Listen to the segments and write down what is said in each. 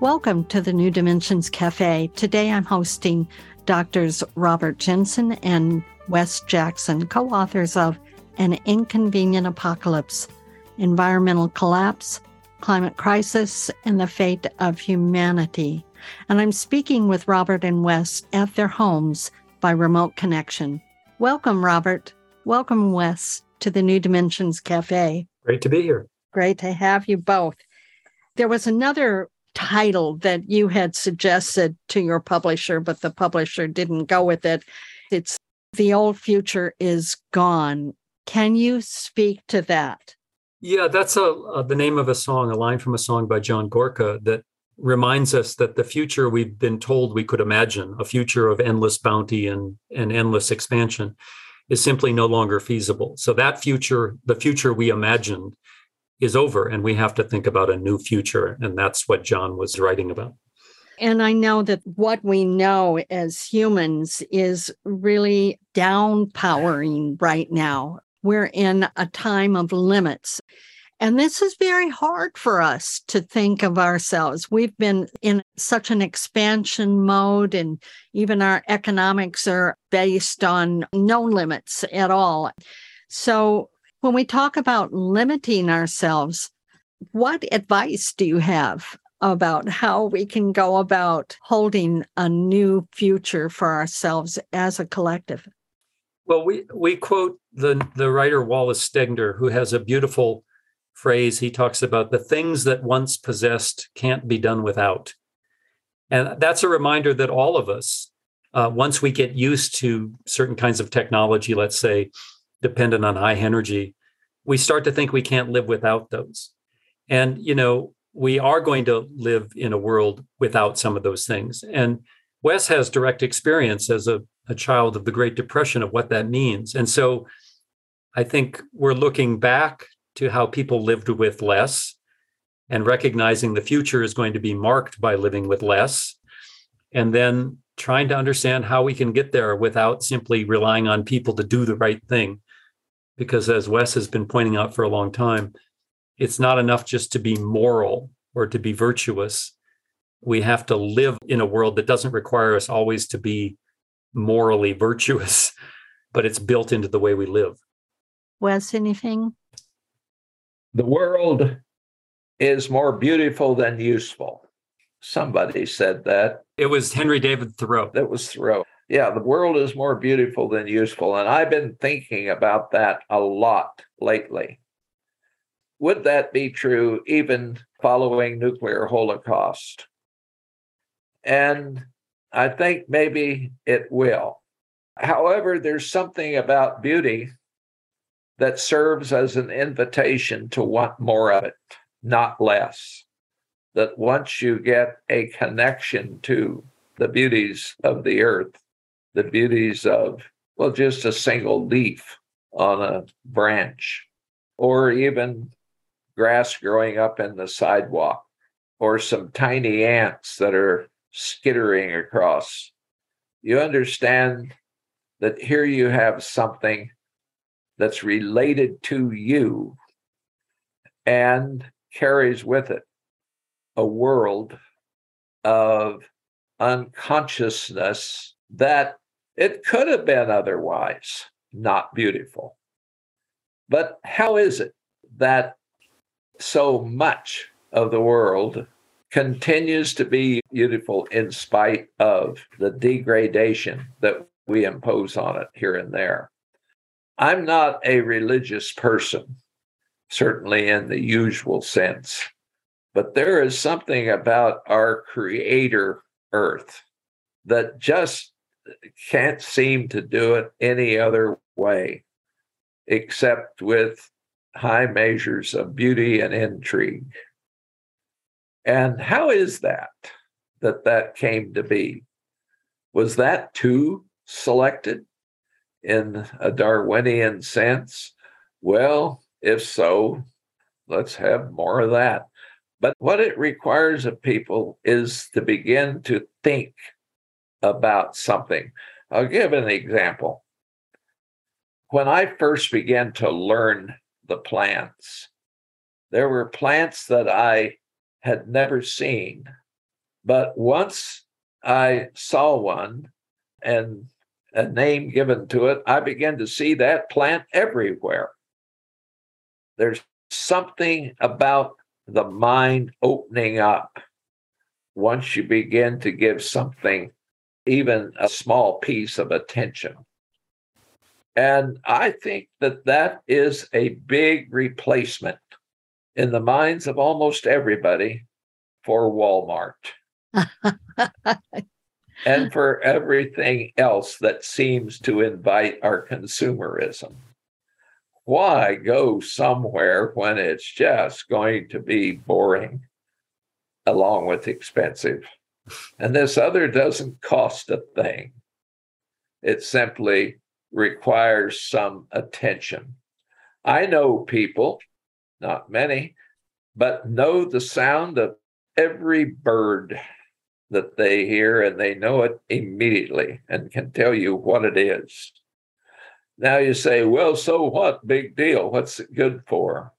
Welcome to the New Dimensions Cafe. Today I'm hosting Doctors Robert Jensen and Wes Jackson, co authors of An Inconvenient Apocalypse Environmental Collapse, Climate Crisis, and the Fate of Humanity. And I'm speaking with Robert and Wes at their homes by remote connection. Welcome, Robert. Welcome, Wes, to the New Dimensions Cafe. Great to be here. Great to have you both. There was another title that you had suggested to your publisher, but the publisher didn't go with it. It's The Old Future is Gone. Can you speak to that? Yeah, that's a, uh, the name of a song, a line from a song by John Gorka that reminds us that the future we've been told we could imagine, a future of endless bounty and, and endless expansion, is simply no longer feasible. So that future, the future we imagined, is over and we have to think about a new future. And that's what John was writing about. And I know that what we know as humans is really downpowering right now. We're in a time of limits. And this is very hard for us to think of ourselves. We've been in such an expansion mode, and even our economics are based on no limits at all. So when we talk about limiting ourselves, what advice do you have about how we can go about holding a new future for ourselves as a collective? Well, we, we quote the, the writer Wallace Stegner, who has a beautiful phrase. He talks about the things that once possessed can't be done without. And that's a reminder that all of us, uh, once we get used to certain kinds of technology, let's say dependent on high energy, we start to think we can't live without those. And, you know, we are going to live in a world without some of those things. And Wes has direct experience as a, a child of the Great Depression of what that means. And so I think we're looking back to how people lived with less and recognizing the future is going to be marked by living with less. And then trying to understand how we can get there without simply relying on people to do the right thing because as Wes has been pointing out for a long time, it's not enough just to be moral or to be virtuous. We have to live in a world that doesn't require us always to be morally virtuous, but it's built into the way we live. Wes, anything? The world is more beautiful than useful. Somebody said that. It was Henry David Thoreau. That was Thoreau yeah, the world is more beautiful than useful. And I've been thinking about that a lot lately. Would that be true even following nuclear holocaust? And I think maybe it will. However, there's something about beauty that serves as an invitation to want more of it, not less. That once you get a connection to the beauties of the earth, the beauties of, well, just a single leaf on a branch, or even grass growing up in the sidewalk, or some tiny ants that are skittering across. You understand that here you have something that's related to you and carries with it a world of unconsciousness that it could have been otherwise not beautiful. But how is it that so much of the world continues to be beautiful in spite of the degradation that we impose on it here and there? I'm not a religious person, certainly in the usual sense, but there is something about our Creator Earth that just can't seem to do it any other way except with high measures of beauty and intrigue. And how is that that that came to be? Was that too selected in a Darwinian sense? Well, if so, let's have more of that. But what it requires of people is to begin to think about something. I'll give an example. When I first began to learn the plants, there were plants that I had never seen. But once I saw one and a name given to it, I began to see that plant everywhere. There's something about the mind opening up once you begin to give something even a small piece of attention. And I think that that is a big replacement in the minds of almost everybody for Walmart and for everything else that seems to invite our consumerism. Why go somewhere when it's just going to be boring along with expensive? And this other doesn't cost a thing. It simply requires some attention. I know people not many, but know the sound of every bird that they hear and they know it immediately and can tell you what it is. Now you say, well, so what? Big deal. What's it good for?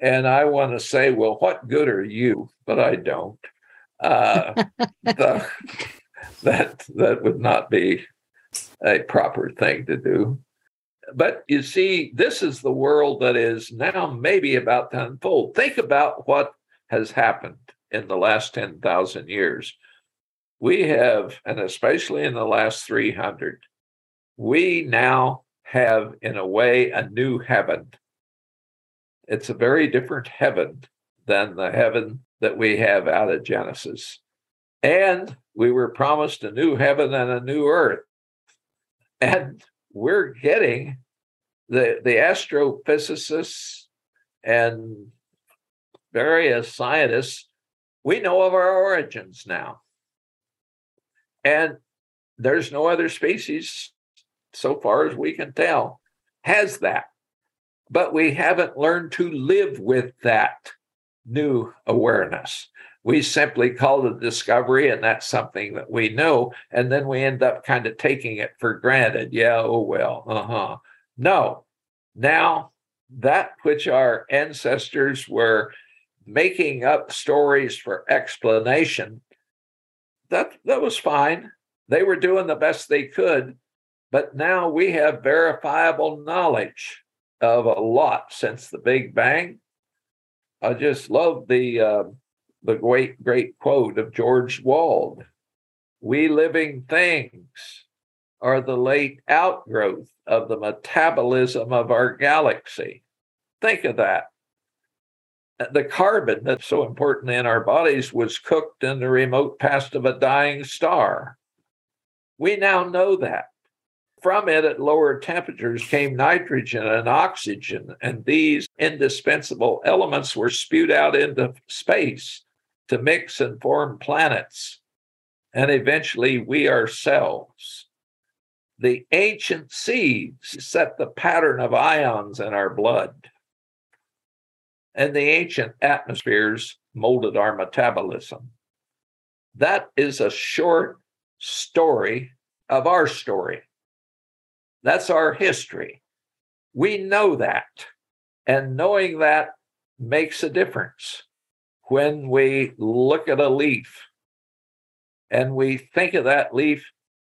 And I want to say, well, what good are you? But I don't. Uh, the, that that would not be a proper thing to do. But you see, this is the world that is now maybe about to unfold. Think about what has happened in the last 10,000 years. We have, and especially in the last 300, we now have, in a way, a new heaven. It's a very different heaven than the heaven that we have out of Genesis. And we were promised a new heaven and a new earth. And we're getting the the astrophysicists and various scientists we know of our origins now and there's no other species so far as we can tell has that but we haven't learned to live with that new awareness. We simply call it discovery and that's something that we know and then we end up kind of taking it for granted. Yeah oh well uh-huh. No. Now that which our ancestors were making up stories for explanation. That that was fine. They were doing the best they could but now we have verifiable knowledge of a lot since the big bang i just love the uh, the great, great quote of George Wald We living things are the late outgrowth of the metabolism of our galaxy. Think of that. The carbon that's so important in our bodies was cooked in the remote past of a dying star. We now know that. From it at lower temperatures came nitrogen and oxygen, and these indispensable elements were spewed out into space to mix and form planets, and eventually we ourselves. The ancient seeds set the pattern of ions in our blood, and the ancient atmospheres molded our metabolism. That is a short story of our story. That's our history. We know that. And knowing that makes a difference when we look at a leaf and we think of that leaf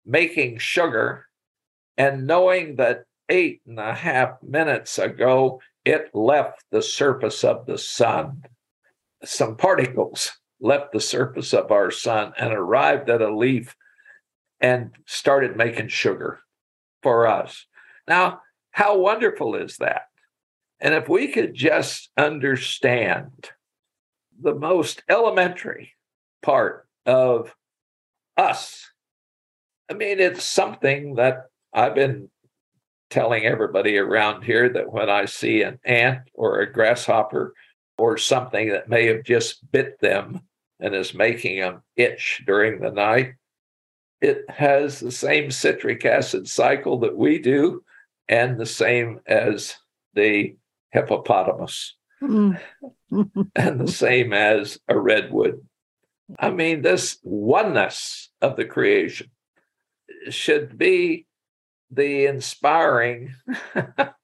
making sugar and knowing that eight and a half minutes ago it left the surface of the sun. Some particles left the surface of our sun and arrived at a leaf and started making sugar for us. Now, how wonderful is that? And if we could just understand the most elementary part of us. I mean, it's something that I've been telling everybody around here that when I see an ant or a grasshopper or something that may have just bit them and is making them itch during the night. It has the same citric acid cycle that we do and the same as the hippopotamus mm. and the same as a redwood. I mean, this oneness of the creation should be the inspiring.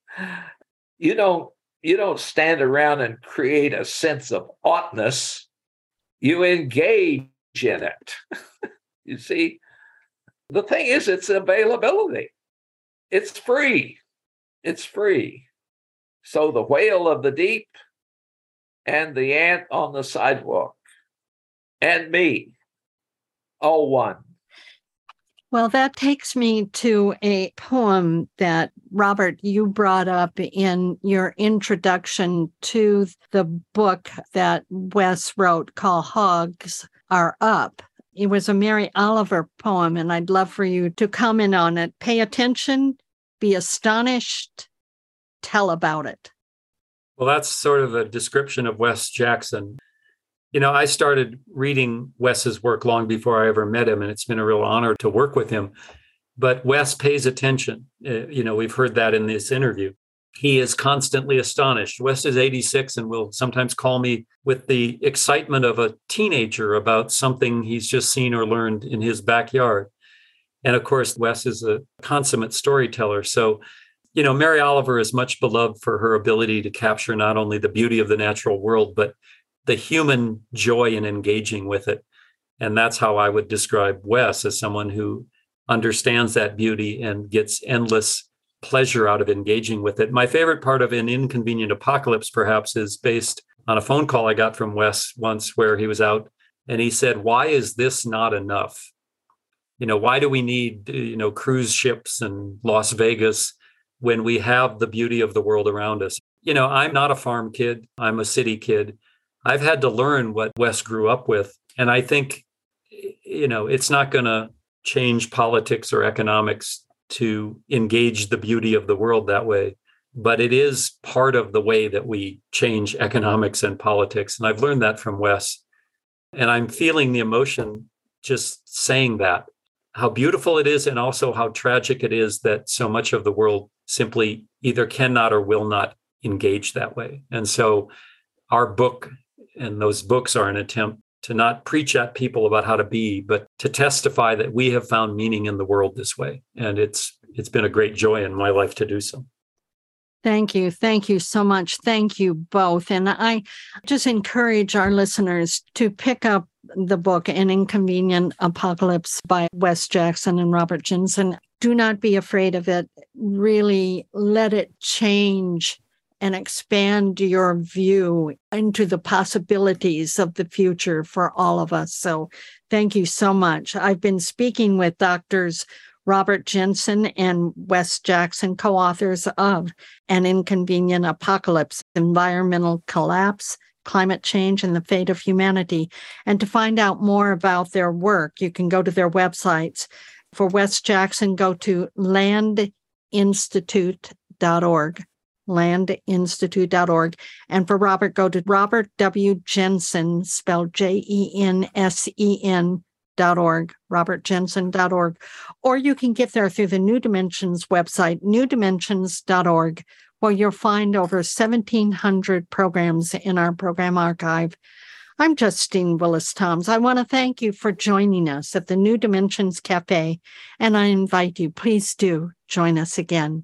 you don't you don't stand around and create a sense of oughtness. You engage in it. you see, the thing is, it's availability. It's free. It's free. So the whale of the deep and the ant on the sidewalk and me, all one. Well, that takes me to a poem that Robert, you brought up in your introduction to the book that Wes wrote called Hogs Are Up. It was a Mary Oliver poem, and I'd love for you to comment on it. Pay attention, be astonished, tell about it. Well, that's sort of a description of Wes Jackson. You know, I started reading Wes's work long before I ever met him, and it's been a real honor to work with him. But Wes pays attention. Uh, you know, we've heard that in this interview. He is constantly astonished. Wes is 86 and will sometimes call me with the excitement of a teenager about something he's just seen or learned in his backyard. And of course, Wes is a consummate storyteller. So you know, Mary Oliver is much beloved for her ability to capture not only the beauty of the natural world, but the human joy in engaging with it. And that's how I would describe Wes as someone who understands that beauty and gets endless pleasure out of engaging with it. My favorite part of An Inconvenient Apocalypse, perhaps, is based on a phone call I got from Wes once where he was out and he said, Why is this not enough? You know, why do we need, you know, cruise ships and Las Vegas? when we have the beauty of the world around us. You know, I'm not a farm kid, I'm a city kid. I've had to learn what Wes grew up with. And I think, you know, it's not going to change politics or economics to engage the beauty of the world that way. But it is part of the way that we change economics and politics. And I've learned that from Wes. And I'm feeling the emotion just saying that how beautiful it is and also how tragic it is that so much of the world simply either cannot or will not engage that way. And so our book and those books are an attempt to not preach at people about how to be, but to testify that we have found meaning in the world this way. And it's it's been a great joy in my life to do so. Thank you. Thank you so much. Thank you both. And I just encourage our listeners to pick up the book An Inconvenient Apocalypse by Wes Jackson and Robert Jensen. Do not be afraid of it. Really let it change and expand your view into the possibilities of the future for all of us. So thank you so much. I've been speaking with doctors Robert Jensen and Wes Jackson, co authors of An Inconvenient Apocalypse Environmental Collapse, Climate Change, and the Fate of Humanity. And to find out more about their work, you can go to their websites. For Wes Jackson, go to landinstitute.org landinstitute.org. And for Robert, go to Robert W. Jensen, spelled J E N S E N robertjensen.org, robertjensen.org, or you can get there through the New Dimensions website, newdimensions.org, where you'll find over 1,700 programs in our program archive. I'm Justine Willis Toms. I want to thank you for joining us at the New Dimensions Cafe, and I invite you, please do join us again.